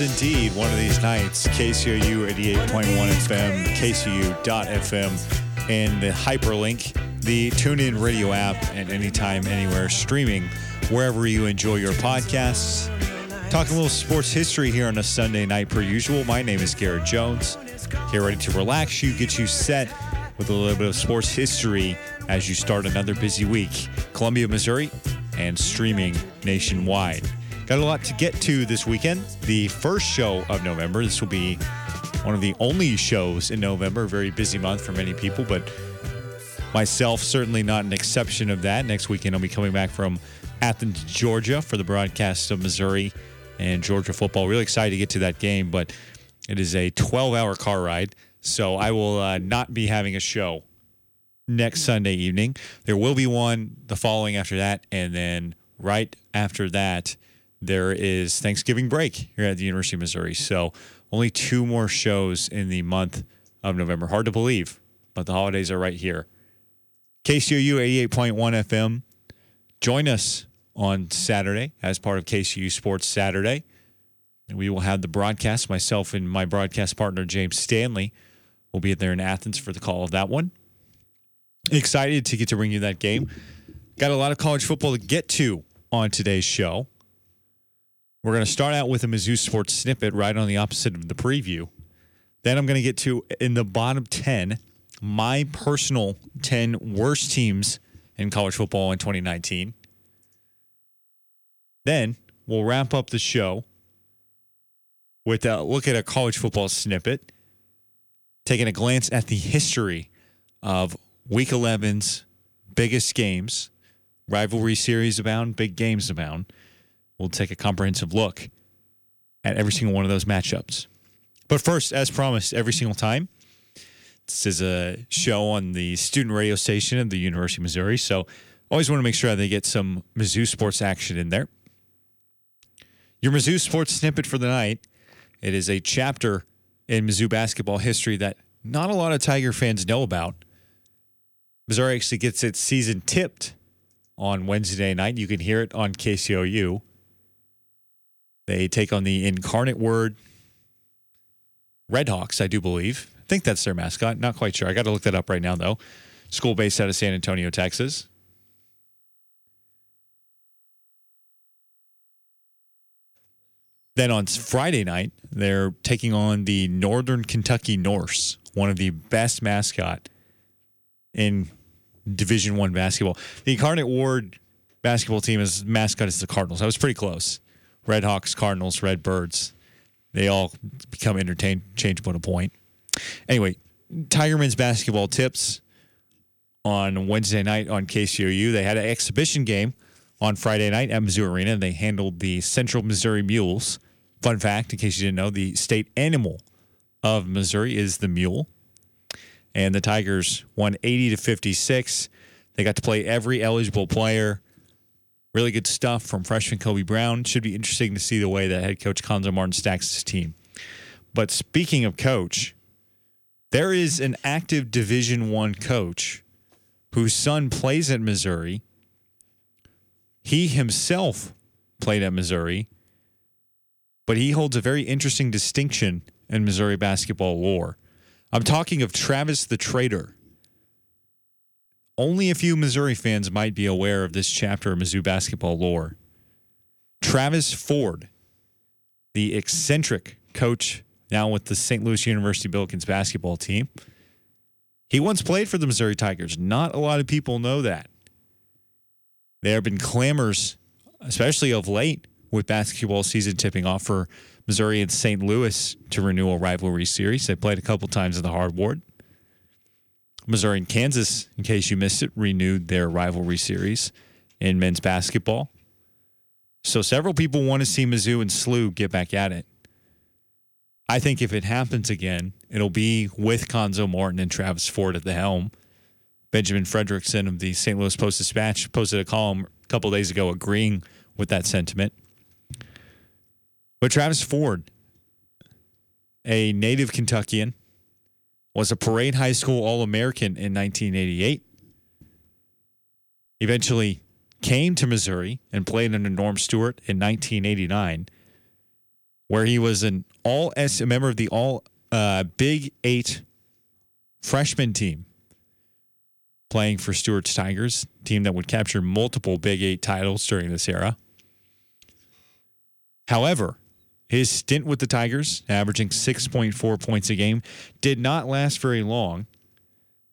Indeed. One of these nights, KCOU 88.1 FM, KCOU.FM, and the hyperlink, the TuneIn radio app, and anytime, anywhere, streaming wherever you enjoy your podcasts. Talking a little sports history here on a Sunday night, per usual. My name is Garrett Jones. Here, ready to relax you, get you set with a little bit of sports history as you start another busy week. Columbia, Missouri, and streaming nationwide. Got a lot to get to this weekend. The first show of November. This will be one of the only shows in November. Very busy month for many people, but myself certainly not an exception of that. Next weekend, I'll be coming back from Athens, Georgia for the broadcast of Missouri and Georgia football. Really excited to get to that game, but it is a 12 hour car ride. So I will uh, not be having a show next Sunday evening. There will be one the following after that. And then right after that, there is Thanksgiving break here at the University of Missouri. So only two more shows in the month of November. Hard to believe, but the holidays are right here. KCOU 88.1 FM. Join us on Saturday as part of KCU Sports Saturday. We will have the broadcast. Myself and my broadcast partner, James Stanley, will be there in Athens for the call of that one. Excited to get to bring you that game. Got a lot of college football to get to on today's show. We're going to start out with a Mizzou sports snippet right on the opposite of the preview. Then I'm going to get to in the bottom 10, my personal 10 worst teams in college football in 2019. Then we'll wrap up the show with a look at a college football snippet, taking a glance at the history of Week 11's biggest games, rivalry series abound, big games abound we'll take a comprehensive look at every single one of those matchups. But first, as promised, every single time, this is a show on the student radio station of the University of Missouri. So always want to make sure they get some Mizzou sports action in there. Your Mizzou sports snippet for the night. It is a chapter in Mizzou basketball history that not a lot of Tiger fans know about. Missouri actually gets its season tipped on Wednesday night. You can hear it on KCOU. They take on the incarnate word Redhawks, I do believe. I think that's their mascot. Not quite sure. I got to look that up right now, though. School based out of San Antonio, Texas. Then on Friday night, they're taking on the Northern Kentucky Norse, one of the best mascot in Division One basketball. The Incarnate Word basketball team is mascot is the Cardinals. I was pretty close. Red Hawks, Cardinals, Red Birds. They all become interchangeable at a point. Anyway, Tiger men's basketball tips on Wednesday night on KCOU. They had an exhibition game on Friday night at Mizzou Arena. And they handled the Central Missouri Mules. Fun fact, in case you didn't know, the state animal of Missouri is the mule. And the Tigers won 80 to 56. They got to play every eligible player. Really good stuff from freshman Kobe Brown. Should be interesting to see the way that head coach Cuonzo Martin stacks his team. But speaking of coach, there is an active Division One coach whose son plays at Missouri. He himself played at Missouri, but he holds a very interesting distinction in Missouri basketball lore. I'm talking of Travis the Traitor only a few Missouri fans might be aware of this chapter of Mizzou basketball lore. Travis Ford, the eccentric coach now with the St. Louis University Billikens basketball team, he once played for the Missouri Tigers. Not a lot of people know that. There have been clamors, especially of late, with basketball season tipping off for Missouri and St. Louis to renew a rivalry series. They played a couple times in the hardwood. Missouri and Kansas, in case you missed it, renewed their rivalry series in men's basketball. So several people want to see Mizzou and SLU get back at it. I think if it happens again, it'll be with Cuonzo Martin and Travis Ford at the helm. Benjamin Frederickson of the St. Louis Post Dispatch posted a column a couple days ago agreeing with that sentiment. But Travis Ford, a native Kentuckian, was a Parade High School All American in 1988. Eventually came to Missouri and played under Norm Stewart in 1989. where he was an all S a member of the all uh, Big Eight freshman team playing for Stewart's Tigers, team that would capture multiple Big Eight titles during this era. However, his stint with the Tigers, averaging 6.4 points a game, did not last very long.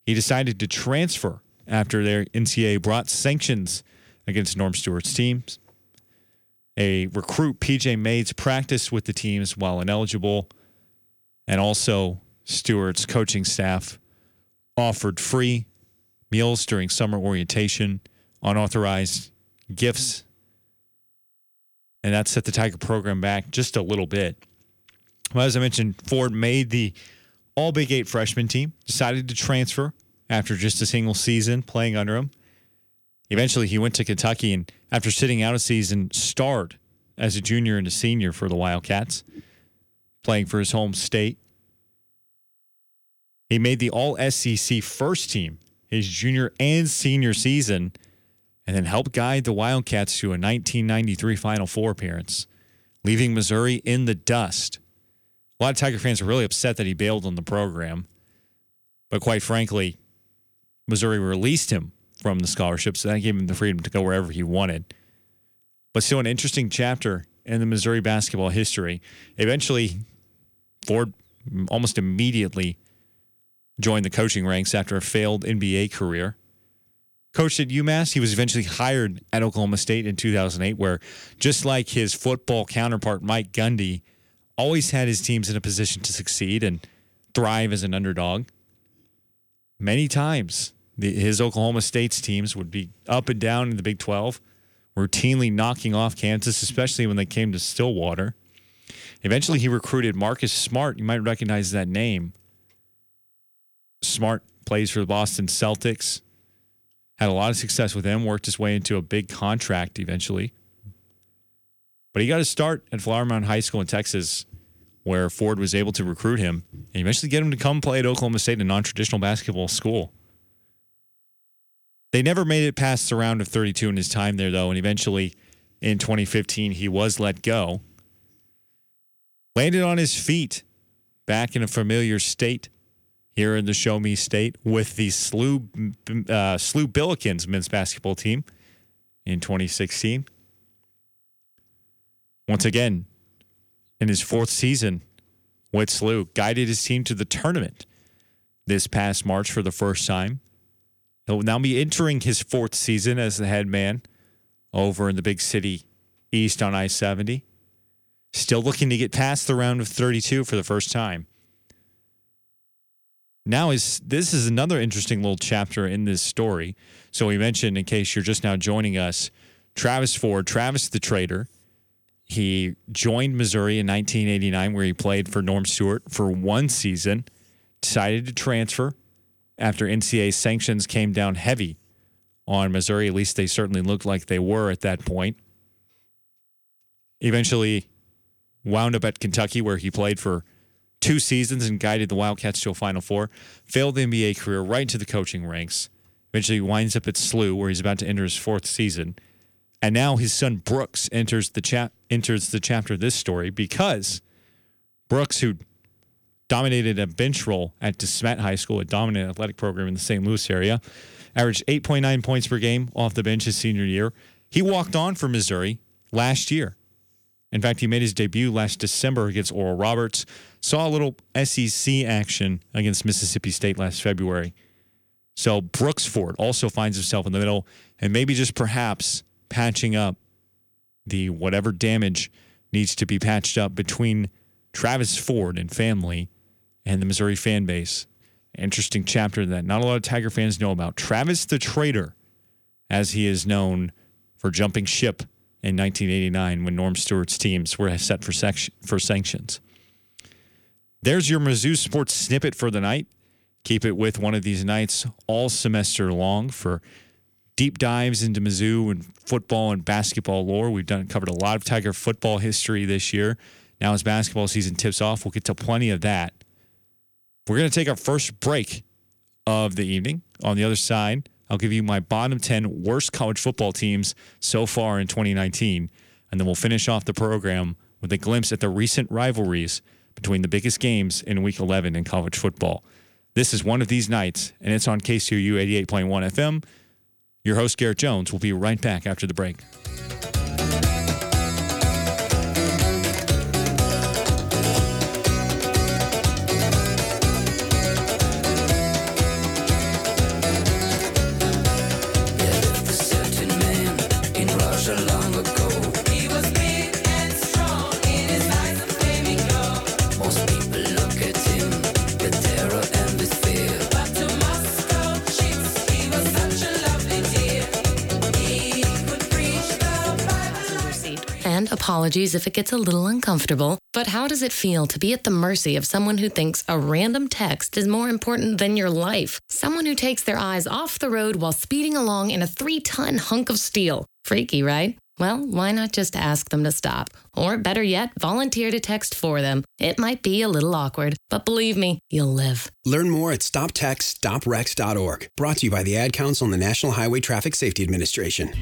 He decided to transfer after their NCAA brought sanctions against Norm Stewart's teams. A recruit, PJ Mays, practiced with the teams while ineligible, and also Stewart's coaching staff offered free meals during summer orientation, unauthorized gifts, and that set the Tiger program back just a little bit. Well, as I mentioned, Ford made the All Big Eight freshman team, decided to transfer after just a single season playing under him. Eventually, he went to Kentucky and, after sitting out a season, starred as a junior and a senior for the Wildcats, playing for his home state. He made the All SEC first team his junior and senior season, and then helped guide the Wildcats to a 1993 Final Four appearance, leaving Missouri in the dust. A lot of Tiger fans are really upset that he bailed on the program, but quite frankly, Missouri released him from the scholarship, so that gave him the freedom to go wherever he wanted. But still, an interesting chapter in the Missouri basketball history. Eventually, Ford almost immediately joined the coaching ranks after a failed NBA career. Coached at UMass, he was eventually hired at Oklahoma State in 2008, where just like his football counterpart, Mike Gundy, always had his teams in a position to succeed and thrive as an underdog. Many times, the, his Oklahoma State's teams would be up and down in the Big 12, routinely knocking off Kansas, especially when they came to Stillwater. Eventually, he recruited Marcus Smart. You might recognize that name Smart plays for the Boston Celtics. Had a lot of success with him, worked his way into a big contract eventually. But he got to start at Flower Mound High School in Texas, where Ford was able to recruit him and eventually get him to come play at Oklahoma State, a non traditional basketball school. They never made it past the round of 32 in his time there, though, and eventually in 2015, he was let go. Landed on his feet back in a familiar state here in the Show Me State with the SLU, uh, SLU Billikens men's basketball team in 2016. Once again, in his fourth season with SLU, guided his team to the tournament this past March for the first time. He'll now be entering his fourth season as the head man over in the big city east on I 70. Still looking to get past the round of 32 for the first time now is this is another interesting little chapter in this story. So we mentioned, in case you're just now joining us, Travis Ford, Travis the Trader. He joined Missouri in 1989, where he played for Norm Stewart for one season. Decided to transfer after NCAA sanctions came down heavy on Missouri. At least they certainly looked like they were at that point. Eventually, wound up at Kentucky, where he played for two seasons and guided the Wildcats to a Final Four. Failed the NBA career right into the coaching ranks. Eventually winds up at SLU, where he's about to enter his fourth season. And now his son Brooks enters the chap enters the chapter of this story because Brooks, who dominated a bench role at DeSmet High School, a dominant athletic program in the St. Louis area, averaged 8.9 points per game off the bench his senior year. He walked on for Missouri last year. In fact, he made his debut last December against Oral Roberts, Saw a little SEC action against Mississippi State last February. So Brooks Ford also finds himself in the middle and maybe just perhaps patching up the whatever damage needs to be patched up between Travis Ford and family and the Missouri fan base. Interesting chapter that not a lot of Tiger fans know about. Travis the Traitor, as he is known for jumping ship in 1989 when Norm Stewart's teams were set for, for sanctions. There's your Mizzou sports snippet for the night. Keep it with one of these nights all semester long for deep dives into Mizzou and football and basketball lore. We've done covered a lot of Tiger football history this year. Now as basketball season tips off, we'll get to plenty of that. We're going to take our first break of the evening. On the other side, I'll give you my bottom 10 worst college football teams so far in 2019. And then we'll finish off the program with a glimpse at the recent rivalries between the biggest games in Week 11 in college football. This is one of these nights, and it's on KCOU 88.1 FM. Your host, Garrett Jones, will be right back after the break. Apologies if it gets a little uncomfortable, but how does it feel to be at the mercy of someone who thinks a random text is more important than your life? Someone who takes their eyes off the road while speeding along in a three ton hunk of steel. Freaky, right? Well, why not just ask them to stop? Or better yet, volunteer to text for them. It might be a little awkward, but believe me, you'll live. Learn more at stoptextsstopwrecks.org. Brought to you by the Ad Council and the National Highway Traffic Safety Administration.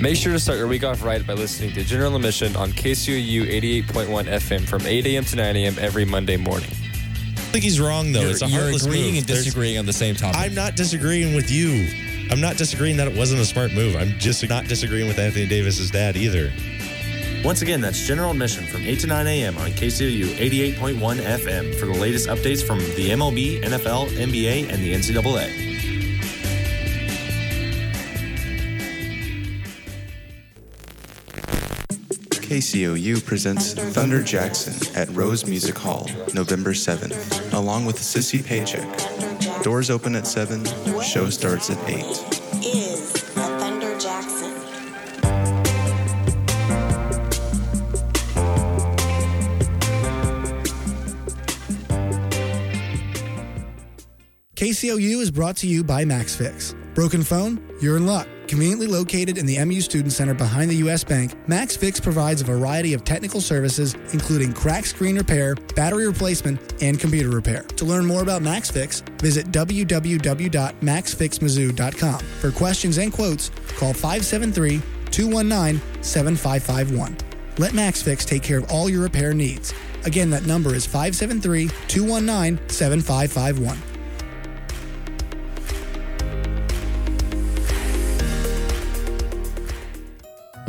Make sure to start your week off right by listening to General Admission on KCOU 88.1 FM from 8 a.m. to 9 a.m. every Monday morning. I think he's wrong though. You're, it's a you're heartless agreeing move. and There's- disagreeing on the same topic. I'm not disagreeing with you. I'm not disagreeing that it wasn't a smart move. I'm just not disagreeing with Anthony Davis's dad either. Once again, that's general admission from 8 to 9 a.m. on KCOU 88.1 FM for the latest updates from the MLB, NFL, NBA, and the NCAA. KCOU presents Thunder Jackson at Rose Music Hall, November 7th, along with Sissy Paycheck. Doors open at 7, show starts at 8. is Thunder Jackson. KCOU is brought to you by MaxFix. Broken phone? You're in luck. Conveniently located in the MU Student Center behind the U.S. Bank, MaxFix provides a variety of technical services, including crack screen repair, battery replacement, and computer repair. To learn more about MaxFix, visit www.maxfixmizzou.com. For questions and quotes, call 573 219 7551. Let MaxFix take care of all your repair needs. Again, that number is 573 219 7551.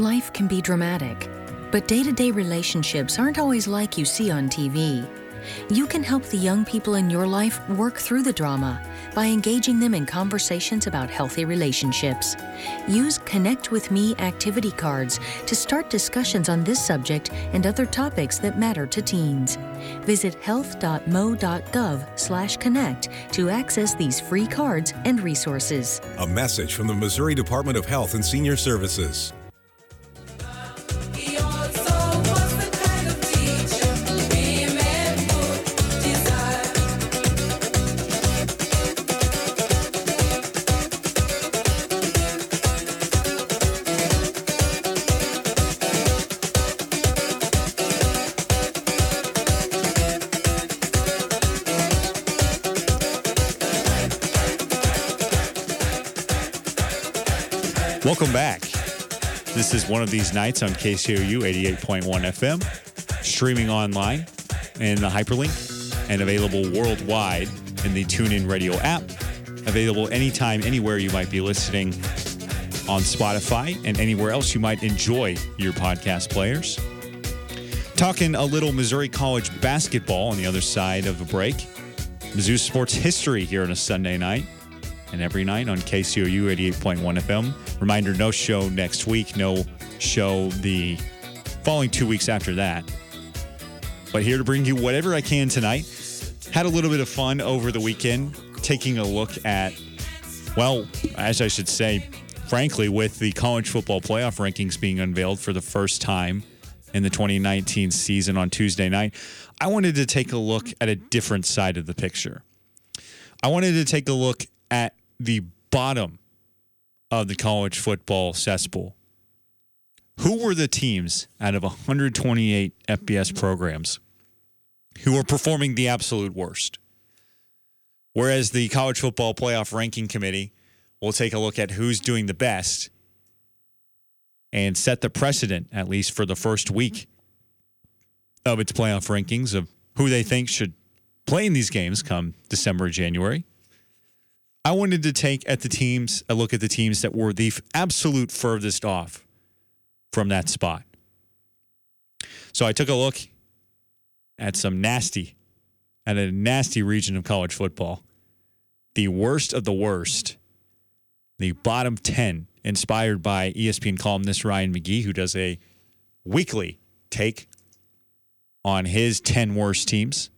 Life can be dramatic, but day to day relationships aren't always like you see on TV. You can help the young people in your life work through the drama by engaging them in conversations about healthy relationships. Use Connect with Me activity cards to start discussions on this subject and other topics that matter to teens. Visit health.mo.gov/connect to access these free cards and resources. A message from the Missouri Department of Health and Senior Services. Welcome back. This is one of these nights on KCOU 88.1 FM, streaming online in the hyperlink and available worldwide in the TuneIn Radio app. Available anytime, anywhere you might be listening on Spotify and anywhere else you might enjoy your podcast players. Talking a little Missouri College basketball on the other side of a break. Mizzou sports history here on a Sunday night and every night on KCOU 88.1 FM. Reminder no show next week, no show the following two weeks after that. But here to bring you whatever I can tonight. Had a little bit of fun over the weekend, taking a look at, well, as I should say, frankly, with the college football playoff rankings being unveiled for the first time in the 2019 season on Tuesday night, I wanted to take a look at a different side of the picture. I wanted to take a look at the bottom of the college football cesspool. Who were the teams out of 128 FBS programs who were performing the absolute worst? Whereas the college football playoff ranking committee will take a look at who's doing the best and set the precedent, at least for the first week of its playoff rankings of who they think should play in these games come December, or January. I wanted to take at the teams a look at the teams that were the f- absolute furthest off from that spot. So I took a look at some nasty, at a nasty region of college football. The worst of the worst, the bottom 10, inspired by ESPN columnist Ryan McGee, who does a weekly take on his 10 worst teams.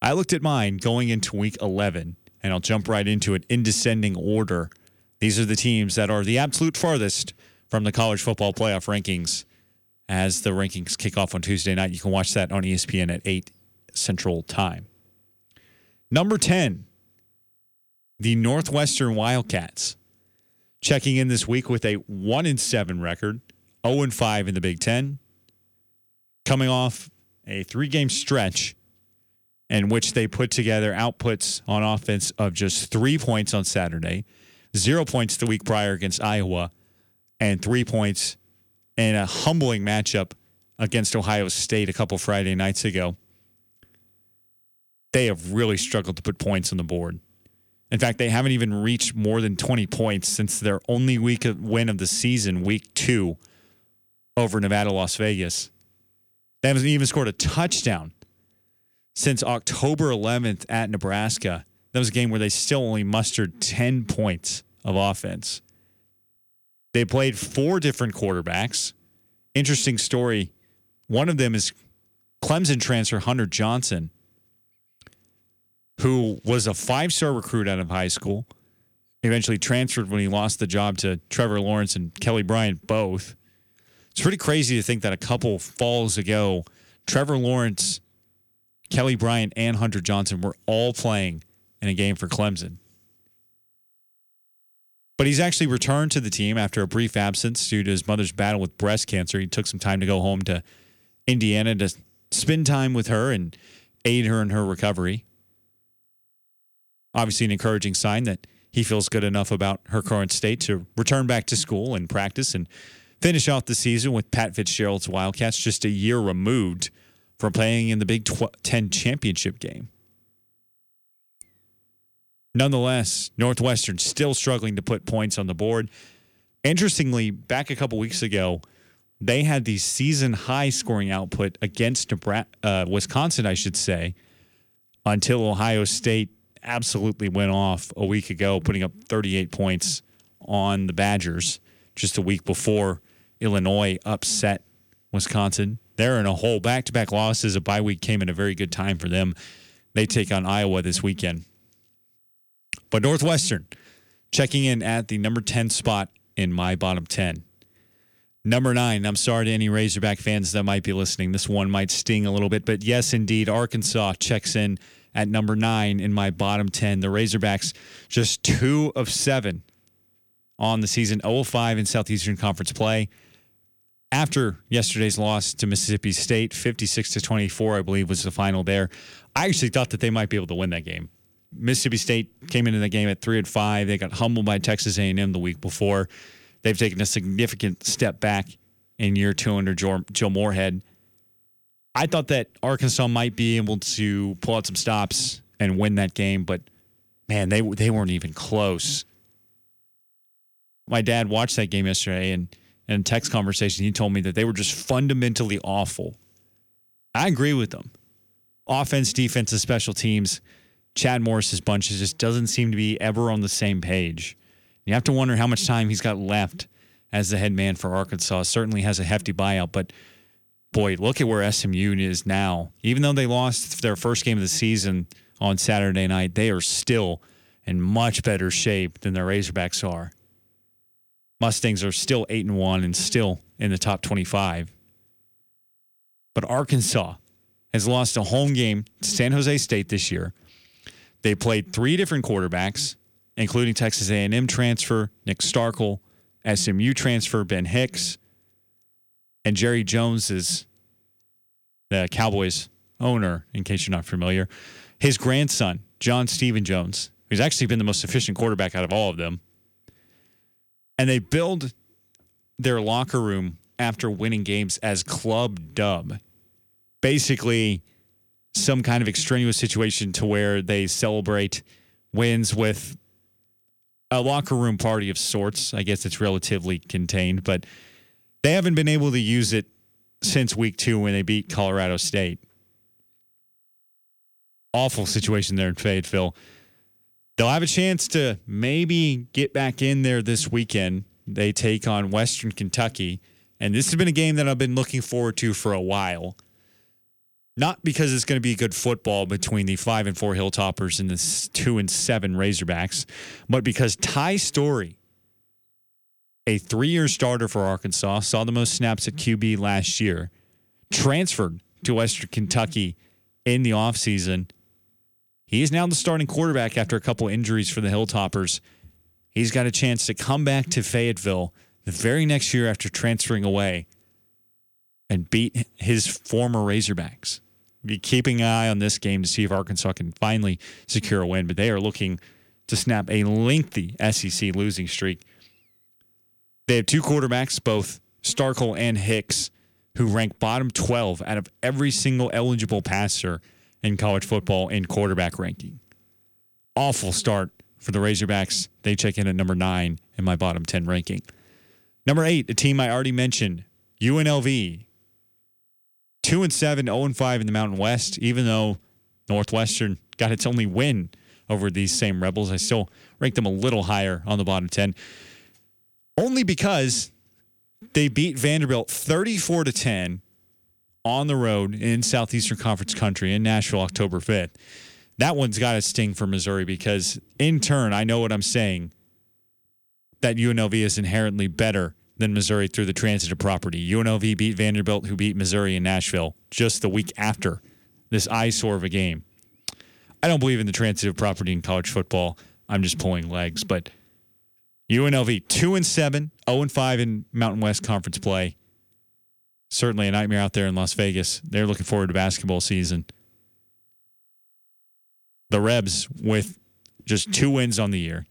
I looked at mine going into week 11, and I'll jump right into it in descending order. These are the teams that are the absolute farthest from the college football playoff rankings as the rankings kick off on Tuesday night. You can watch that on ESPN at 8 Central Time. Number 10, the Northwestern Wildcats. Checking in this week with a 1 in 7 record, 0 and 5 in the Big 10, coming off a three-game stretch in which they put together outputs on offense of just 3 points on Saturday, 0 points the week prior against Iowa, and 3 points in a humbling matchup against Ohio State a couple Friday nights ago. They have really struggled to put points on the board. In fact, they haven't even reached more than 20 points since their only week of win of the season, week two, over Nevada, Las Vegas. They haven't even scored a touchdown since October 11th at Nebraska. That was a game where they still only mustered 10 points of offense. They played four different quarterbacks. Interesting story. One of them is Clemson transfer Hunter Johnson, who was a five star recruit out of high school, eventually transferred when he lost the job to Trevor Lawrence and Kelly Bryant both. It's pretty crazy to think that a couple falls ago, Trevor Lawrence, Kelly Bryant, and Hunter Johnson were all playing in a game for Clemson. But he's actually returned to the team after a brief absence due to his mother's battle with breast cancer. He took some time to go home to Indiana to spend time with her and aid her in her recovery. Obviously, an encouraging sign that he feels good enough about her current state to return back to school and practice and finish off the season with Pat Fitzgerald's Wildcats just a year removed from playing in the Big 10 championship game. Nonetheless, Northwestern still struggling to put points on the board. Interestingly, back a couple weeks ago, they had the season high scoring output against Nebraska, uh, Wisconsin, I should say, until Ohio State absolutely went off a week ago, putting up 38 points on the Badgers just a week before Illinois upset Wisconsin. They're in a hole. Back to back losses. A bye week came at a very good time for them. They take on Iowa this weekend. But Northwestern checking in at the number 10 spot in my bottom 10. Number nine, I'm sorry to any Razorback fans that might be listening. This one might sting a little bit, but yes, indeed, Arkansas checks in at number nine in my bottom 10. The Razorbacks just two of seven on the season, 0 5 in Southeastern Conference play. After yesterday's loss to Mississippi State, 56 to 24, I believe was the final there. I actually thought that they might be able to win that game. Mississippi State came into the game at three and five. They got humbled by Texas A&M the week before. They've taken a significant step back in year two under Joe, Joe Moorhead. I thought that Arkansas might be able to pull out some stops and win that game, but man, they they weren't even close. My dad watched that game yesterday, and in a text conversation, he told me that they were just fundamentally awful. I agree with them. Offense, defense, and special teams. Chad Morris's bunch just doesn't seem to be ever on the same page. You have to wonder how much time he's got left as the head man for Arkansas. Certainly has a hefty buyout, but boy, look at where SMU is now. Even though they lost their first game of the season on Saturday night, they are still in much better shape than the Razorbacks are. Mustangs are still 8 and 1 and still in the top 25. But Arkansas has lost a home game to San Jose State this year. They played three different quarterbacks, including Texas A&M transfer Nick Starkel, SMU transfer Ben Hicks, and Jerry Jones is the Cowboys owner, in case you're not familiar. His grandson, John Stephen Jones, who's actually been the most efficient quarterback out of all of them. And they build their locker room after winning games as Club Dub. basically some kind of extraneous situation to where they celebrate wins with a locker room party of sorts. I guess it's relatively contained, but they haven't been able to use it since week two when they beat Colorado State. Awful situation there in Fayetteville. They'll have a chance to maybe get back in there this weekend. They take on Western Kentucky. And this has been a game that I've been looking forward to for a while. Not because it's going to be good football between the five and four Hilltoppers and the two and seven Razorbacks, but because Ty Storey, a three year starter for Arkansas, saw the most snaps at QB last year, transferred to Western Kentucky in the offseason. He is now the starting quarterback after a couple injuries for the Hilltoppers. He's got a chance to come back to Fayetteville the very next year after transferring away and beat his former Razorbacks. Be keeping an eye on this game to see if Arkansas can finally secure a win, but they are looking to snap a lengthy SEC losing streak. They have two quarterbacks, both Starkel and Hicks, who rank bottom 12 out of every single eligible passer in college football in quarterback ranking. Awful start for the Razorbacks. They check in at number nine in my bottom 10 ranking. Number eight, a team I already mentioned, UNLV. Two and seven, 0 and five in the Mountain West. Even though Northwestern got its only win over these same Rebels, I still rank them a little higher on the bottom 10. Only because they beat Vanderbilt 34 to 10 on the road in Southeastern Conference country in Nashville, October 5th. That one's got a sting for Missouri because, in turn, I know what I'm saying that UNLV is inherently better than Missouri through the transitive property. UNLV beat Vanderbilt, who beat Missouri in Nashville just the week after this eyesore of a game. I don't believe in the transitive property in college football. I'm just pulling legs, but UNLV 2 and 7, 0 and 5 in Mountain West Conference play. Certainly a nightmare out there in Las Vegas. They're looking forward to basketball season. The Rebs with just two wins on the year.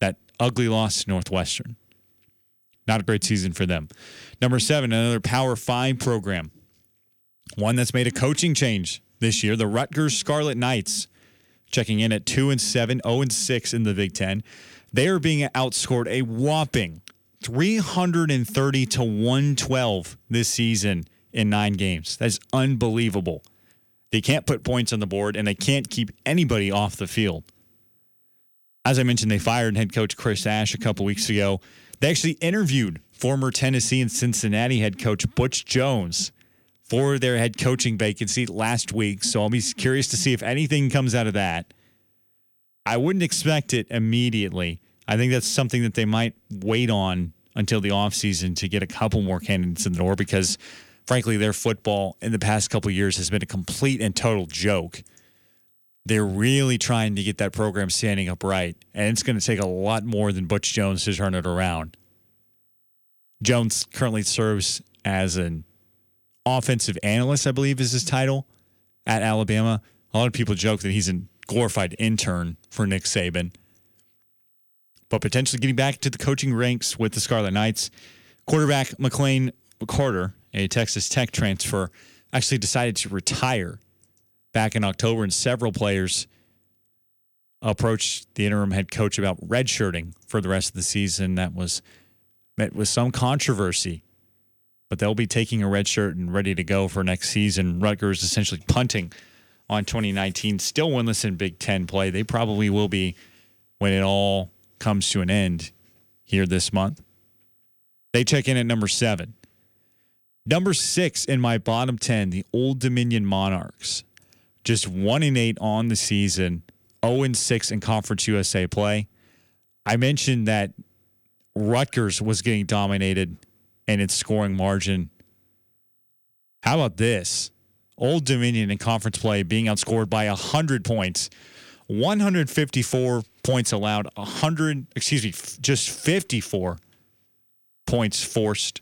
That ugly loss to Northwestern. Not a great season for them. Number seven, another Power Five program. One that's made a coaching change this year. The Rutgers Scarlet Knights checking in at two and seven, 0 and six in the Big Ten. They are being outscored a whopping 330 to 112 this season in nine games. That's unbelievable. They can't put points on the board and they can't keep anybody off the field. As I mentioned, they fired head coach Chris Ash a couple weeks ago. They actually interviewed former Tennessee and Cincinnati head coach Butch Jones for their head coaching vacancy last week. So I'll be curious to see if anything comes out of that. I wouldn't expect it immediately. I think that's something that they might wait on until the offseason to get a couple more candidates in the door because, frankly, their football in the past couple years has been a complete and total joke. They're really trying to get that program standing up right, and it's going to take a lot more than Butch Jones to turn it around. Jones currently serves as an offensive analyst, I believe is his title at Alabama. A lot of people joke that he's a glorified intern for Nick Saban. But potentially getting back to the coaching ranks with the Scarlet Knights. Quarterback McLane Carter, a Texas Tech transfer, actually decided to retire back in October, and several players approached the interim head coach about redshirting for the rest of the season. That was met with some controversy, but they'll be taking a redshirt and ready to go for next season. Rutgers essentially punting on 2019, still winless in Big Ten play. They probably will be when it all comes to an end here this month. They check in at number seven. Number six in my bottom 10, the Old Dominion Monarchs. Just one and eight on the season, 0 and 6 in Conference USA play. I mentioned that Rutgers was getting dominated in its scoring margin. How about this? Old Dominion in conference play being outscored by 100 points. 154 points allowed, 100, excuse me, just 54 points forced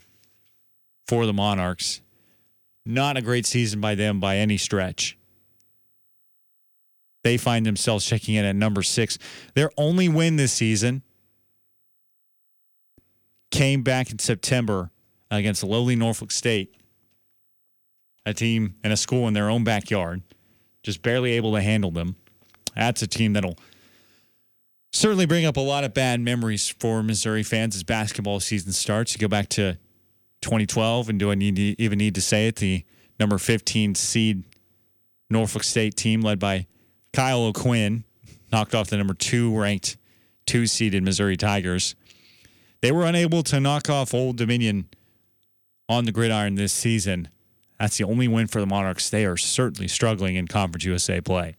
for the Monarchs. Not a great season by them by any stretch. They find themselves checking in at number six. Their only win this season came back in September against lowly Norfolk State. a team and a school in their own backyard, just barely able to handle them. That's a team that'll certainly bring up a lot of bad memories for Missouri fans as basketball season starts. You go back to 2012, and do I need to, even need to say it? The number 15 seed Norfolk State team led by Kyle O'Quinn knocked off the number two ranked two seeded Missouri Tigers. They were unable to knock off Old Dominion on the gridiron this season. That's the only win for the Monarchs. They are certainly struggling in Conference USA play.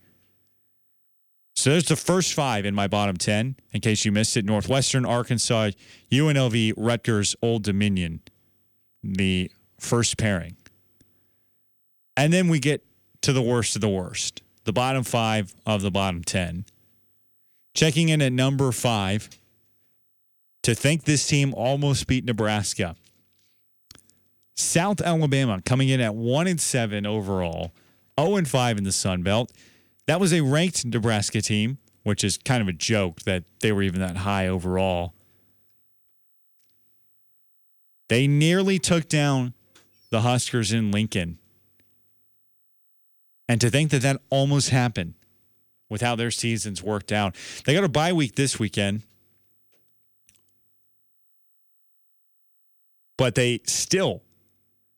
So there's the first five in my bottom 10. In case you missed it Northwestern, Arkansas, UNLV, Rutgers, Old Dominion, the first pairing. And then we get to the worst of the worst, the bottom five of the bottom 10. Checking in at number five to think this team almost beat Nebraska. South Alabama coming in at one and seven overall, 0 and five in the Sun Belt. That was a ranked Nebraska team, which is kind of a joke that they were even that high overall. They nearly took down the Huskers in Lincoln. And to think that that almost happened with how their seasons worked out. They got a bye week this weekend. But they still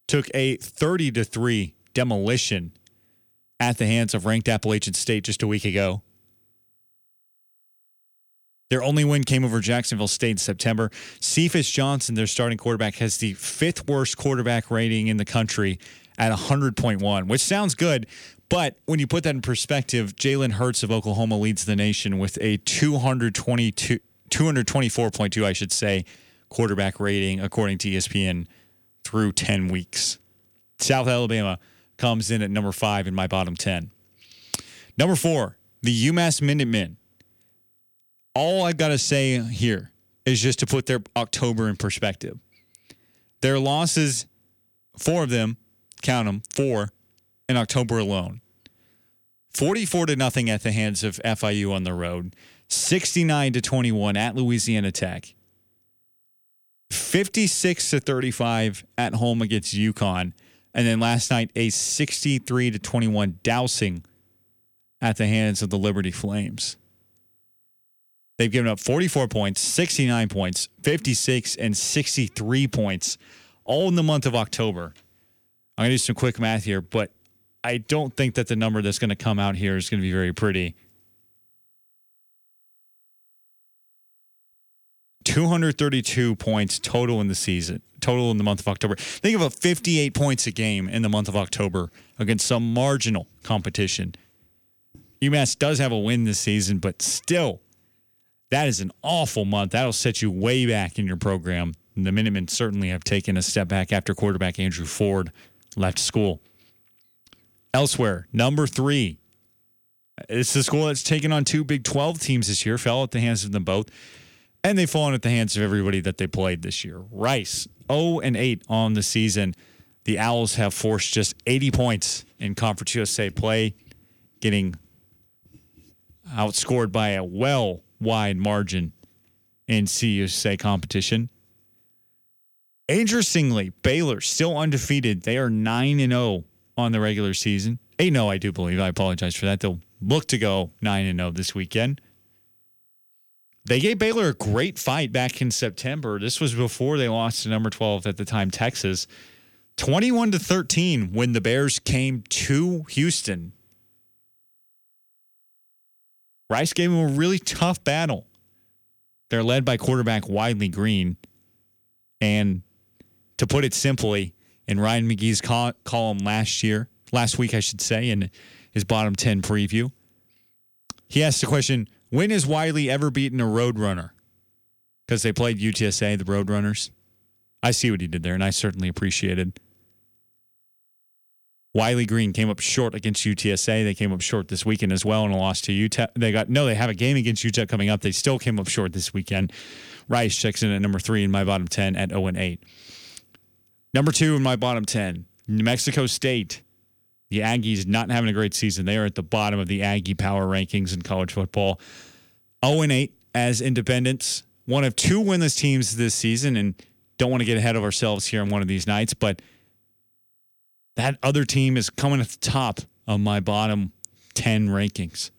took a 30 to 3 demolition at the hands of ranked Appalachian State just a week ago. Their only win came over Jacksonville State in September. Cephus Johnson, their starting quarterback, has the fifth worst quarterback rating in the country at 100.1, which sounds good. But when you put that in perspective, Jalen Hurts of Oklahoma leads the nation with a 222, 224.2, I should say, quarterback rating, according to ESPN, through 10 weeks. South Alabama comes in at number five in my bottom 10. Number four, the UMass Minutemen. All I've got to say here is just to put their October in perspective. Their losses, four of them, count them, four in October alone. 44 to nothing at the hands of FIU on the road, 69 to 21 at Louisiana Tech, 56 to 35 at home against UConn, and then last night a 63 to 21 dousing at the hands of the Liberty Flames. They've given up 44 points, 69 points, 56 and 63 points all in the month of October. I'm going to do some quick math here, but I don't think that the number that's going to come out here is going to be very pretty. 232 points total in the season, total in the month of October. Think of a 58 points a game in the month of October against some marginal competition. UMass does have a win this season, but still, that is an awful month. That'll set you way back in your program. And the Minutemen certainly have taken a step back after quarterback Andrew Ford left school. Elsewhere, number three. It's the school that's taken on two Big 12 teams this year, fell at the hands of them both, and they've fallen at the hands of everybody that they played this year. Rice, 0 and 8 on the season. The Owls have forced just 80 points in Conference USA play, getting outscored by a well wide margin in CUSA competition. Interestingly, Baylor still undefeated. They are 9 and 0 on the regular season. 8 0, I do believe. I apologize for that. They'll look to go 9 and 0 this weekend. They gave Baylor a great fight back in September. This was before they lost to number 12 at the time, Texas. 21 to 13 when the Bears came to Houston. Rice gave them a really tough battle. They're led by quarterback Wiley Green. And to put it simply, in Ryan McGee's col- column last year, last week, I should say, in his bottom 10 preview. He asked the question When has Wiley ever beaten a Roadrunner? Because they played UTSA, the Roadrunners. I see what he did there, and I certainly appreciated. It. Wiley Green came up short against UTSA. They came up short this weekend as well in a loss to Utah. They got no, they have a game against Utah coming up. They still came up short this weekend. Rice checks in at number three in my bottom 10 at 0 and 8. Number two in my bottom 10, New Mexico State. The Aggies not having a great season. They are at the bottom of the Aggie power rankings in college football. 0 and 8 as independents. One of two winless teams this season, and don't want to get ahead of ourselves here on one of these nights, but That other team is coming at the top of my bottom 10 rankings.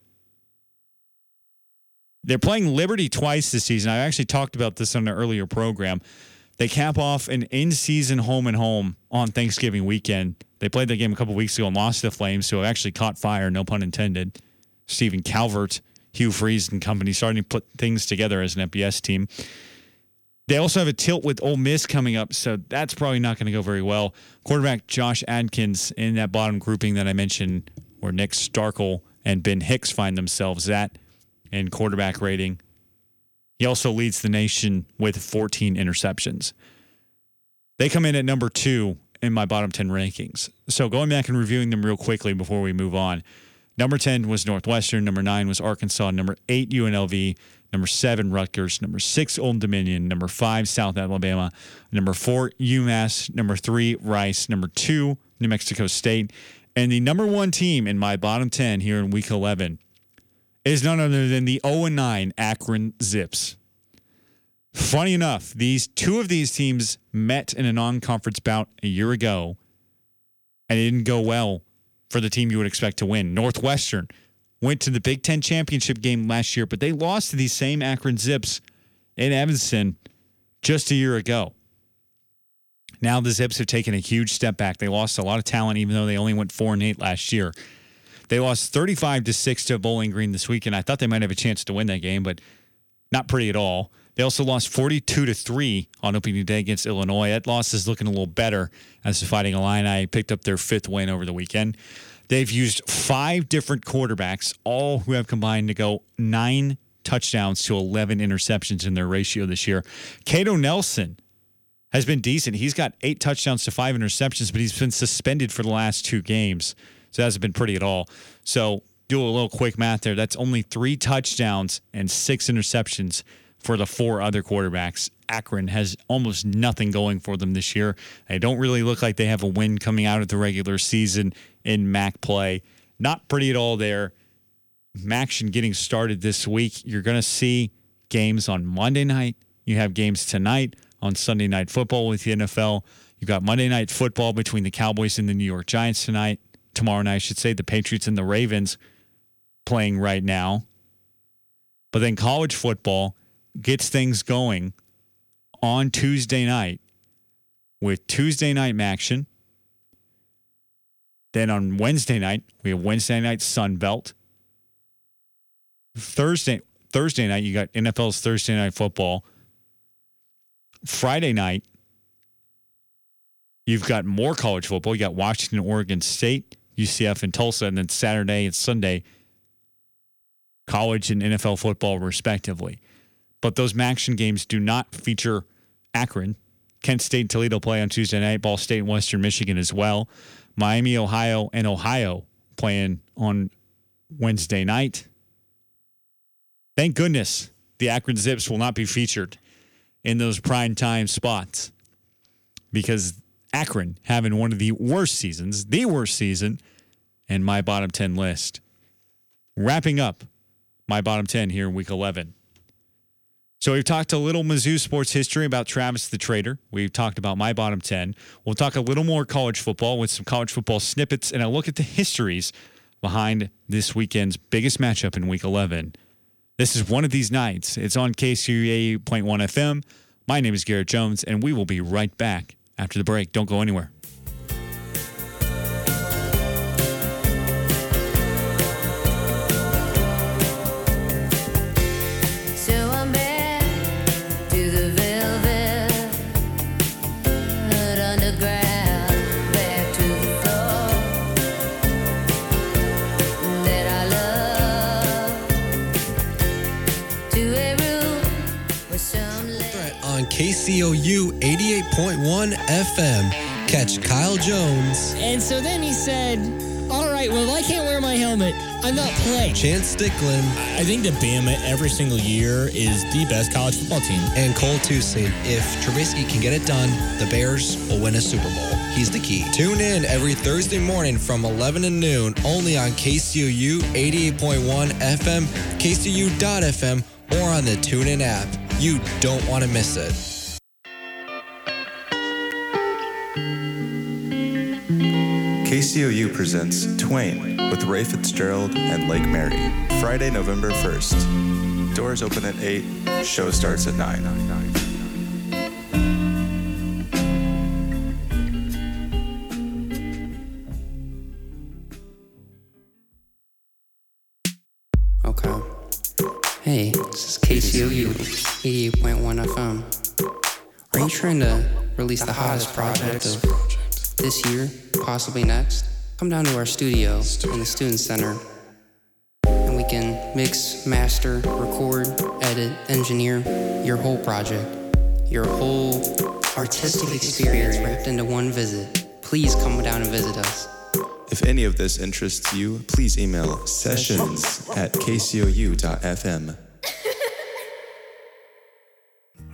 They're playing Liberty twice this season. I actually talked about this on an earlier program. They cap off an in season home and home on Thanksgiving weekend. They played that game a couple weeks ago and lost to the Flames, who actually caught fire, no pun intended. Stephen Calvert, Hugh Freeze and company starting to put things together as an FBS team. They also have a tilt with Ole Miss coming up, so that's probably not going to go very well. Quarterback Josh Adkins in that bottom grouping that I mentioned, where Nick Starkel and Ben Hicks find themselves at in quarterback rating. He also leads the nation with 14 interceptions. They come in at number two in my bottom 10 rankings. So going back and reviewing them real quickly before we move on. Number 10 was Northwestern. Number nine was Arkansas. Number eight, UNLV. Number seven, Rutgers. Number six, Old Dominion. Number five, South Alabama. Number four, UMass. Number three, Rice. Number two, New Mexico State. And the number one team in my bottom 10 here in week 11 is none other than the 0 9 Akron Zips. Funny enough, these two of these teams met in a non-conference bout a year ago, and it didn't go well for the team you would expect to win. Northwestern went to the Big Ten championship game last year, but they lost to these same Akron Zips in Evanston just a year ago. Now the Zips have taken a huge step back. They lost a lot of talent, even though they only went four and eight last year. They lost 35 to 6 to Bowling Green this weekend. I thought they might have a chance to win that game, but not pretty at all. They also lost 42 to 3 on opening day against Illinois. That loss is looking a little better as the Fighting Illini picked up their fifth win over the weekend. They've used five different quarterbacks, all who have combined to go nine touchdowns to 11 interceptions in their ratio this year. Kato Nelson has been decent. He's got eight touchdowns to five interceptions, but he's been suspended for the last two games. So that hasn't been pretty at all. So do a little quick math there. That's only three touchdowns and six interceptions for the four other quarterbacks. Akron has almost nothing going for them this year. They don't really look like they have a win coming out of the regular season in MAC play. Not pretty at all there. MACtion getting started this week. You're going to see games on Monday night. You have games tonight on Sunday night football with the NFL. You've got Monday night football between the Cowboys and the New York Giants tonight tomorrow night, I should say, the Patriots and the Ravens playing right now. But then college football gets things going on Tuesday night with Tuesday night action. Then on Wednesday night, we have Wednesday night Sun Belt. Thursday Thursday night, you got NFL's Thursday night football. Friday night, you've got more college football. You got Washington, Oregon State. UCF and Tulsa, and then Saturday and Sunday, college and NFL football, respectively. But those MACtion games do not feature Akron. Kent State and Toledo play on Tuesday night, Ball State and Western Michigan as well. Miami, Ohio, and Ohio playing on Wednesday night. Thank goodness the Akron Zips will not be featured in those prime time spots because Akron having one of the worst seasons, the worst season, in my bottom 10 list. Wrapping up my bottom 10 here in week 11. So we've talked a little Mizzou sports history about Travis the Trader. We've talked about my bottom 10. We'll talk a little more college football with some college football snippets and a look at the histories behind this weekend's biggest matchup in week 11. This is one of these nights. It's on KCOU 8.1 FM. My name is Garrett Jones, and we will be right back after the break. Don't go anywhere. And so then he said, All right, well, I can't wear my helmet, I'm not playing. Chance Dicklin. I think that Bama every single year is the best college football team. And Cole Toussaint. If Trubisky can get it done, the Bears will win a Super Bowl. He's the key. Tune in every Thursday morning from 11 to noon only on KCOU 88.1 FM, KCOU.FM, or on the TuneIn app. You don't want to miss it. KCOU presents Twain with Ray Fitzgerald and Lake Mary, Friday, November 1st. Doors open at 8, show starts at 9. Okay. Hey, this is KCOU 88.1 FM. Are you trying to release the hottest project of this year, possibly next? Come down to our studio in the Student Center and we can mix, master, record, edit, engineer your whole project, your whole artistic experience wrapped into one visit. Please come down and visit us. If any of this interests you, please email sessions at kcou.fm.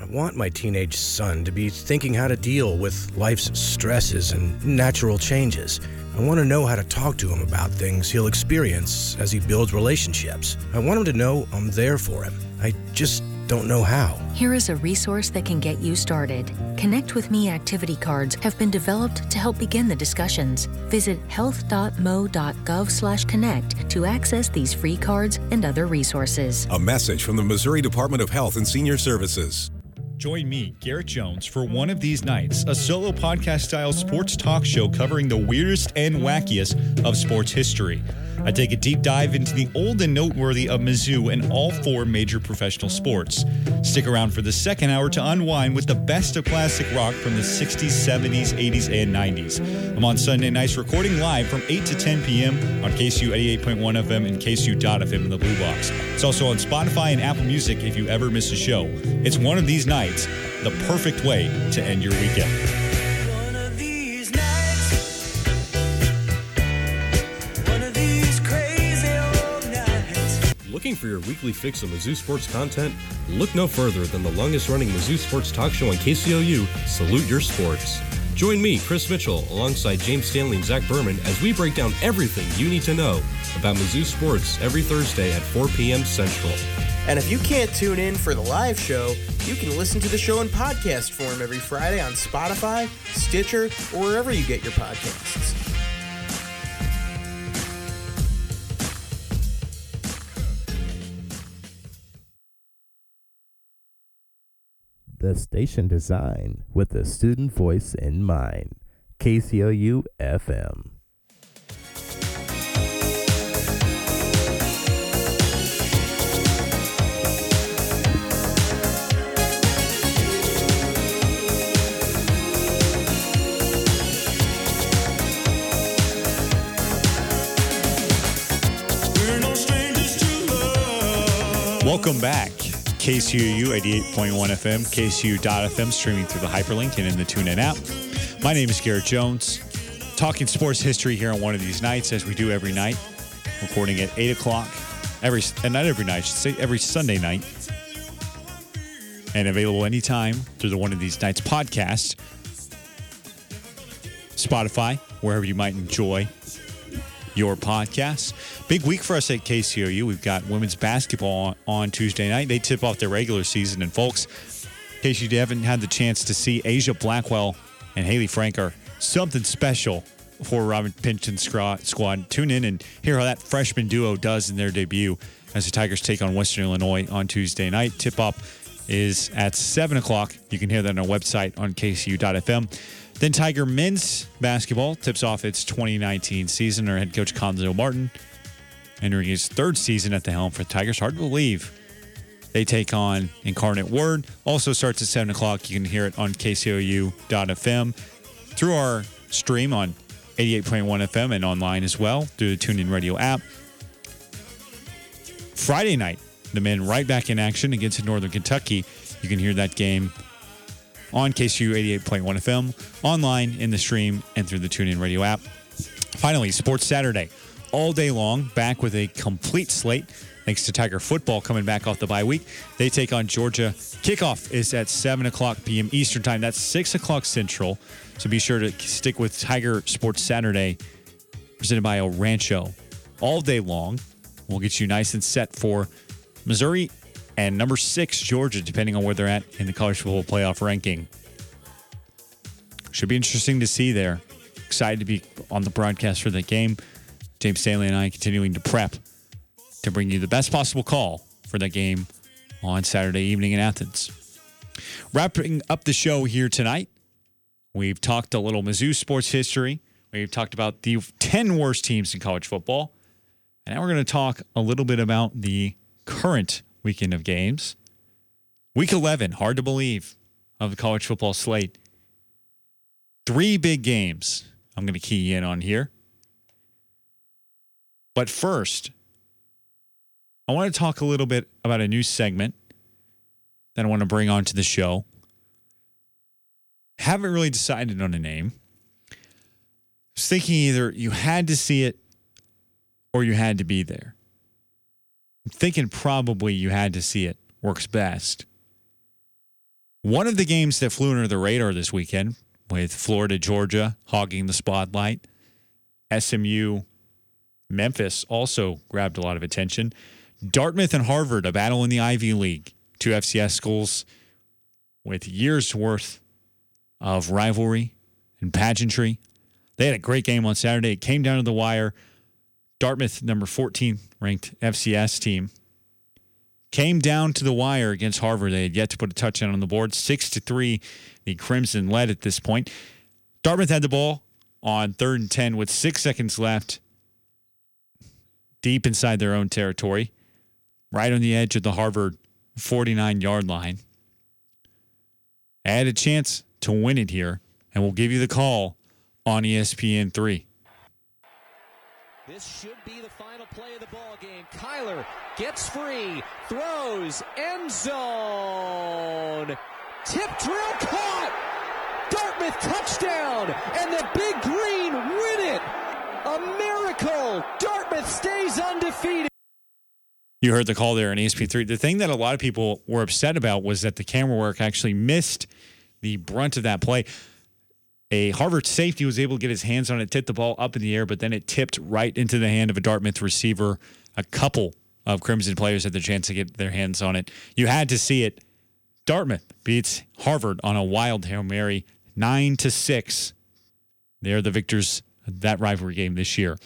I want my teenage son to be thinking how to deal with life's stresses and natural changes. I want to know how to talk to him about things he'll experience as he builds relationships. I want him to know I'm there for him. I just don't know how. Here is a resource that can get you started. Connect with Me activity cards have been developed to help begin the discussions. Visit health.mo.gov/connect to access these free cards and other resources. A message from the Missouri Department of Health and Senior Services. Join me, Garrett Jones, for one of these nights, a solo podcast style sports talk show covering the weirdest and wackiest of sports history. I take a deep dive into the old and noteworthy of Mizzou and all four major professional sports. Stick around for the second hour to unwind with the best of classic rock from the 60s, 70s, 80s, and 90s. I'm on Sunday nights recording live from 8 to 10 p.m. on KSU 88.1 FM and KSU.FM in the Blue Box. It's also on Spotify and Apple Music if you ever miss a show. It's one of these nights, the perfect way to end your weekend. Looking for your weekly fix of Mizzou sports content? Look no further than the longest running Mizzou sports talk show on KCOU, Salute Your Sports. Join me, Chris Mitchell, alongside James Stanley and Zach Berman as we break down everything you need to know about Mizzou sports every Thursday at 4 p.m. Central. And if you can't tune in for the live show, you can listen to the show in podcast form every Friday on Spotify, Stitcher, or wherever you get your podcasts. The station design with the student voice in mind. KCOU FM. Welcome back. KCOU 88.1 FM, KCU.FM, streaming through the hyperlink and in the TuneIn app. My name is Garrett Jones, talking sports history here on one of these nights, as we do every night, recording at 8 o'clock, every, and not every night, I should say every Sunday night, and available anytime through the One of These Nights podcast, Spotify, wherever you might enjoy your podcasts. Big week for us at KCOU. We've got women's basketball on, on Tuesday night. They tip off their regular season. And folks, in case you haven't had the chance to see Aijha Blackwell and Hayley Frank something special for Robin Pingeton squad. Tune in and hear how that freshman duo does in their debut as the Tigers take on Western Illinois on Tuesday night. Tip off is at 7 o'clock. You can hear that on our website on kcu.fm. Then Tiger men's basketball tips off its 2019 season. Our head coach Cuonzo Martin entering his third season at the helm for the Tigers. Hard to believe. They take on Incarnate Word. Also starts at 7 o'clock. You can hear it on KCOU.FM through our stream on 88.1 FM and online as well through the TuneIn Radio app. Friday night, the men right back in action against Northern Kentucky. You can hear that game on KCU 88.1 FM, online in the stream, and through the TuneIn Radio app. Finally, Sports Saturday, all day long, back with a complete slate. Thanks to Tiger football coming back off the bye week. They take on Georgia. Kickoff is at 7 o'clock p.m. Eastern Time. That's 6 o'clock Central. So be sure to stick with Tiger Sports Saturday, presented by El Rancho, all day long. We'll get you nice and set for Missouri and number six, Georgia, depending on where they're at in the college football playoff ranking. Should be interesting to see there. excited to be on the broadcast for the game. James Stanley and I continuing to prep to bring you the best possible call for that game on Saturday evening in Athens. Wrapping up the show here tonight, we've talked a little Mizzou sports history. We've talked about the 10 worst teams in college football. And now we're going to talk a little bit about the current weekend of games. Week 11, hard to believe, of the college football slate. Three big games I'm going to key in on here. But first, I want to talk a little bit about a new segment that I want to bring onto the show. Haven't really decided on a name. I was thinking either you had to see it or you had to be there. I'm thinking probably you had to see it works best. One of the games that flew under the radar this weekend with Florida, Georgia hogging the spotlight, SMU, Memphis also grabbed a lot of attention. Dartmouth and Harvard, a battle in the Ivy League. Two FCS schools with years worth of rivalry and pageantry. They had a great game on Saturday. It came down to the wire. Dartmouth, number 14 ranked FCS team, came down to the wire against Harvard. They had yet to put a touchdown on the board. Six to three, the Crimson led at this point. Dartmouth had the ball on third and 10 with six seconds left, deep inside their own territory, right on the edge of the Harvard 49 yard line. I Had a chance to win it here, and we'll give you the call on ESPN 3. This should be the final play of the ball game. Kyler gets free, throws, end zone. Tip drill caught. Dartmouth touchdown, and the Big Green win it. A miracle. Dartmouth stays undefeated. You heard the call there on ESPN3. The thing that a lot of people were upset about was that the camera work actually missed the brunt of that play. A Harvard safety was able to get his hands on it, tip the ball up in the air, but then it tipped right into the hand of a Dartmouth receiver. A couple of Crimson players had the chance to get their hands on it. You had to see it. Dartmouth beats Harvard on a wild Hail Mary, nine to six. They're the victors of that rivalry game this year.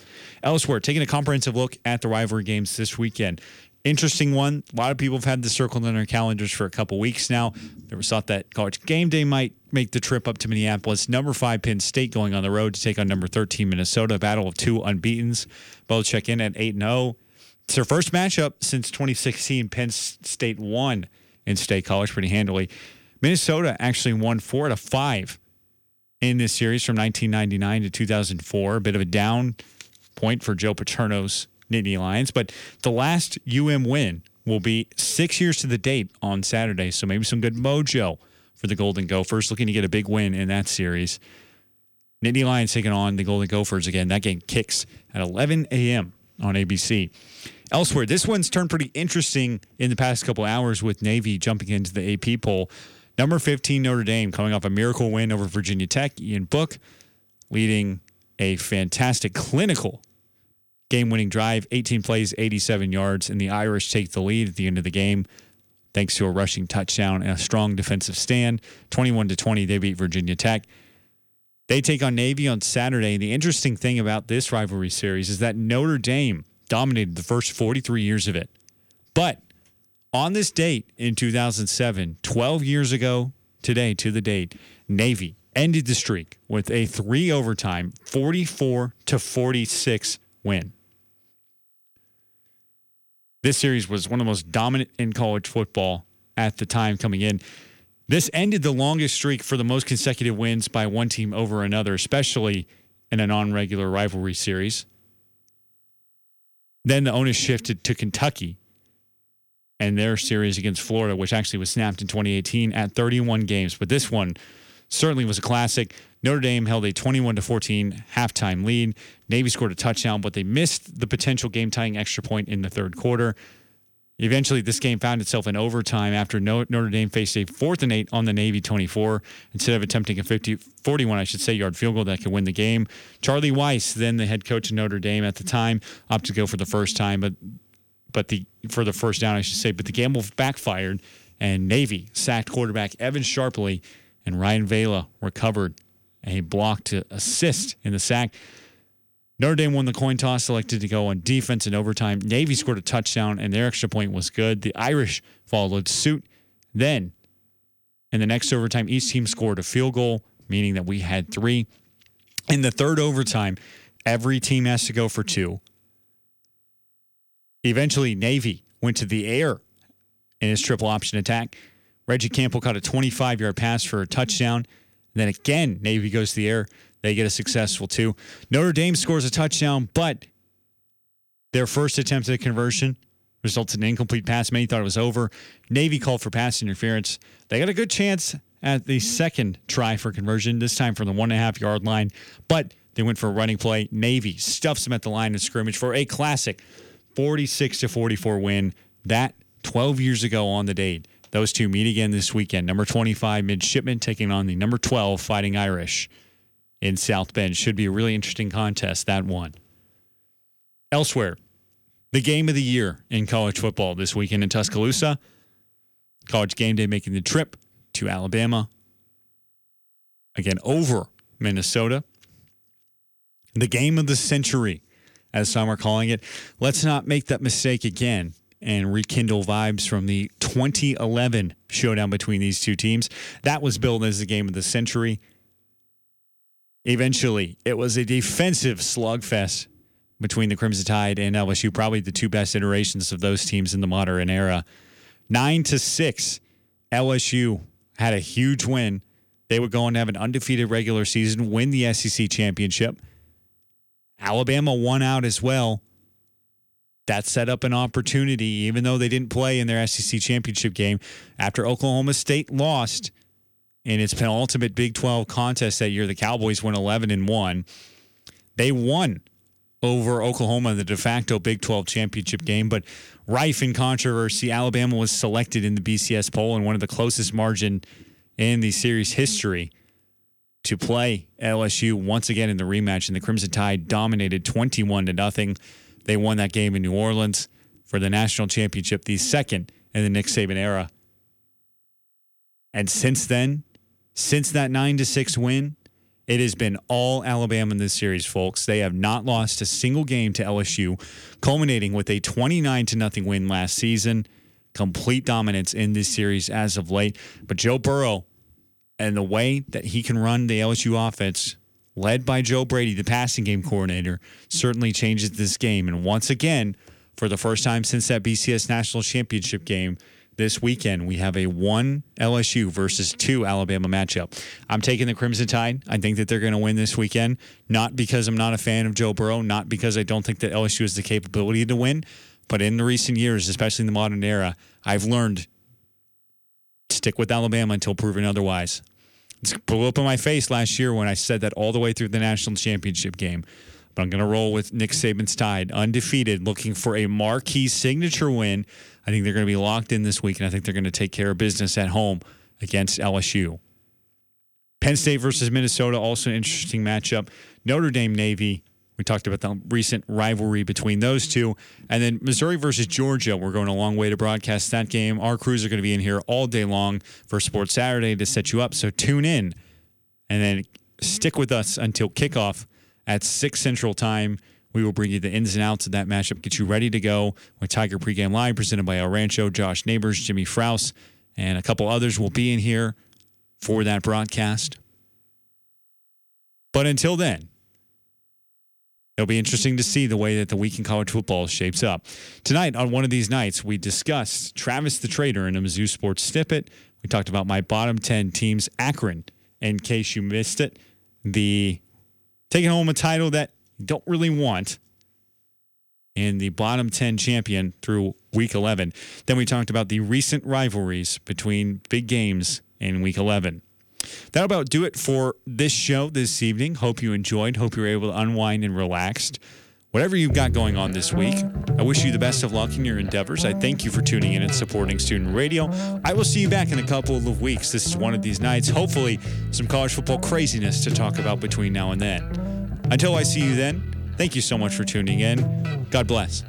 Elsewhere, taking a comprehensive look at the rivalry games this weekend. Interesting one. A lot of people have had this circled on their calendars for a couple weeks now. There was thought that College Game Day might make the trip up to Minneapolis. Number five Penn State going on the road to take on number 13 Minnesota. Battle of two unbeatens. Both check in at 8 0. It's their first matchup since 2016. Penn State won in State College pretty handily. Minnesota actually won four out of five in this series from 1999 to 2004. A bit of a down point for Joe Paterno's Nittany Lions, but the last UM win will be six years to the date on Saturday. So maybe some good mojo for the Golden Gophers, looking to get a big win in that series. Nittany Lions taking on the Golden Gophers again. That game kicks at 11 a.m. on ABC. Elsewhere, this one's turned pretty interesting in the past couple hours with Navy jumping into the AP poll. Number 15, Notre Dame, coming off a miracle win over Virginia Tech. Ian Book leading a fantastic clinical game winning drive, 18 plays, 87 yards, and the Irish take the lead at the end of the game thanks to a rushing touchdown and a strong defensive stand. 21 to 20, they beat Virginia Tech. They take on Navy on Saturday. And the interesting thing about this rivalry series is that Notre Dame dominated the first 43 years of it. But on this date in 2007, 12 years ago today to the date, Navy ended the streak with a three overtime 44 to 46 win. This series was one of the most dominant in college football at the time coming in. This ended the longest streak for the most consecutive wins by one team over another, especially in a non regular rivalry series. Then the onus shifted to Kentucky and their series against Florida, which actually was snapped in 2018 at 31 games. But this one certainly was a classic. Notre Dame held a 21 to 14 halftime lead. Navy scored a touchdown, but they missed the potential game tying extra point in the third quarter. Eventually, this game found itself in overtime after Notre Dame faced a fourth and eight on the Navy 24 instead of attempting a 50, 41, I should say, yard field goal that could win the game. Charlie Weis, then the head coach of Notre Dame at the time, opted to go for the first time, but but the for the first down, I should say. But the gamble backfired, and Navy sacked quarterback Evan Sharpley, and Ryan Vela recovered a block to assist in the sack. Notre Dame won the coin toss, selected to go on defense in overtime. Navy scored a touchdown, and their extra point was good. The Irish followed suit. Then, in the next overtime, each team scored a field goal, meaning that we had three. In the third overtime, every team has to go for two. Eventually, Navy went to the air in his triple option attack. Reggie Campbell caught a 25 yard pass for a touchdown. then again, Navy goes to the air. They get a successful two. Notre Dame scores a touchdown, but their first attempt at a conversion resulted in an incomplete pass. Many thought it was over. Navy called for pass interference. They got a good chance at the second try for conversion, this time from the one and a half yard line, but they went for a running play. Navy stuffs them at the line of scrimmage for a classic 46 to 44 win. That 12 years ago on the date. Those two meet again this weekend. Number 25 Midshipman taking on the number 12 Fighting Irish in South Bend. Should be a really interesting contest, that one. Elsewhere, the game of the year in college football this weekend in Tuscaloosa. College game day making the trip to Alabama. Again, over Minnesota. The game of the century, as some are calling it. Let's not make that mistake again and rekindle vibes from the 2011 showdown between these two teams. That was billed as the game of the century. Eventually, it was a defensive slugfest between the Crimson Tide and LSU, probably the two best iterations of those teams in the modern era. Nine to six, LSU had a huge win. They would go on to have an undefeated regular season, win the SEC championship. Alabama won out as well. That set up an opportunity, even though they didn't play in their SEC championship game. After Oklahoma State lost in its penultimate Big 12 contest that year, the Cowboys went 11 and 1. They won over Oklahoma in the de facto Big 12 championship game, but rife in controversy, Alabama was selected in the BCS poll in one of the closest margin in the series history to play LSU once again in the rematch, and the Crimson Tide dominated 21 to nothing. They won that game in New Orleans for the national championship, the second in the Nick Saban era. And since then, since that 9 to 6 win, it has been all Alabama in this series, folks. They have not lost a single game to LSU, culminating with a 29 to nothing win last season. Complete dominance in this series as of late. But Joe Burrow and the way that he can run the LSU offense, led by Joe Brady, the passing game coordinator, certainly changes this game. And once again, for the first time since that BCS National Championship game, this weekend we have a one LSU versus two Alabama matchup. I'm taking the Crimson Tide. I think that they're going to win this weekend, not because I'm not a fan of Joe Burrow, not because I don't think that LSU has the capability to win, but in the recent years, especially in the modern era, I've learned stick with Alabama until proven otherwise. It blew up in my face last year when I said that all the way through the national championship game. But I'm going to roll with Nick Saban's Tide, undefeated, looking for a marquee signature win. I think they're going to be locked in this week, and I think they're going to take care of business at home against LSU. Penn State versus Minnesota, also an interesting matchup. Notre Dame Navy, we talked about the recent rivalry between those two. And then Missouri versus Georgia, we're going a long way to broadcast that game. Our crews are going to be in here all day long for Sports Saturday to set you up. So tune in and then stick with us until kickoff at 6 Central Time. We will bring you the ins and outs of that matchup, get you ready to go with Tiger Pregame Live, presented by El Rancho, Josh Neighbors, Jimmy Frouse, and a couple others will be in here for that broadcast. But until then, it'll be interesting to see the way that the week in college football shapes up. Tonight, on one of these nights, we discussed Travis the Trader in a Mizzou Sports Snippet. We talked about my bottom 10 teams, Akron, in case you missed it. The taking home a title that you don't really want and the bottom 10 champion through week 11. Then we talked about the recent rivalries between big games in week 11. That'll about do it for this show this evening. Hope you enjoyed. Hope you were able to unwind and relaxed. Whatever you've got going on this week, I wish you the best of luck in your endeavors. I thank you for tuning in and supporting student radio. I will see you back in a couple of weeks. This is one of these nights. Hopefully, some college football craziness to talk about between now and then. Until I see you then, thank you so much for tuning in. God bless.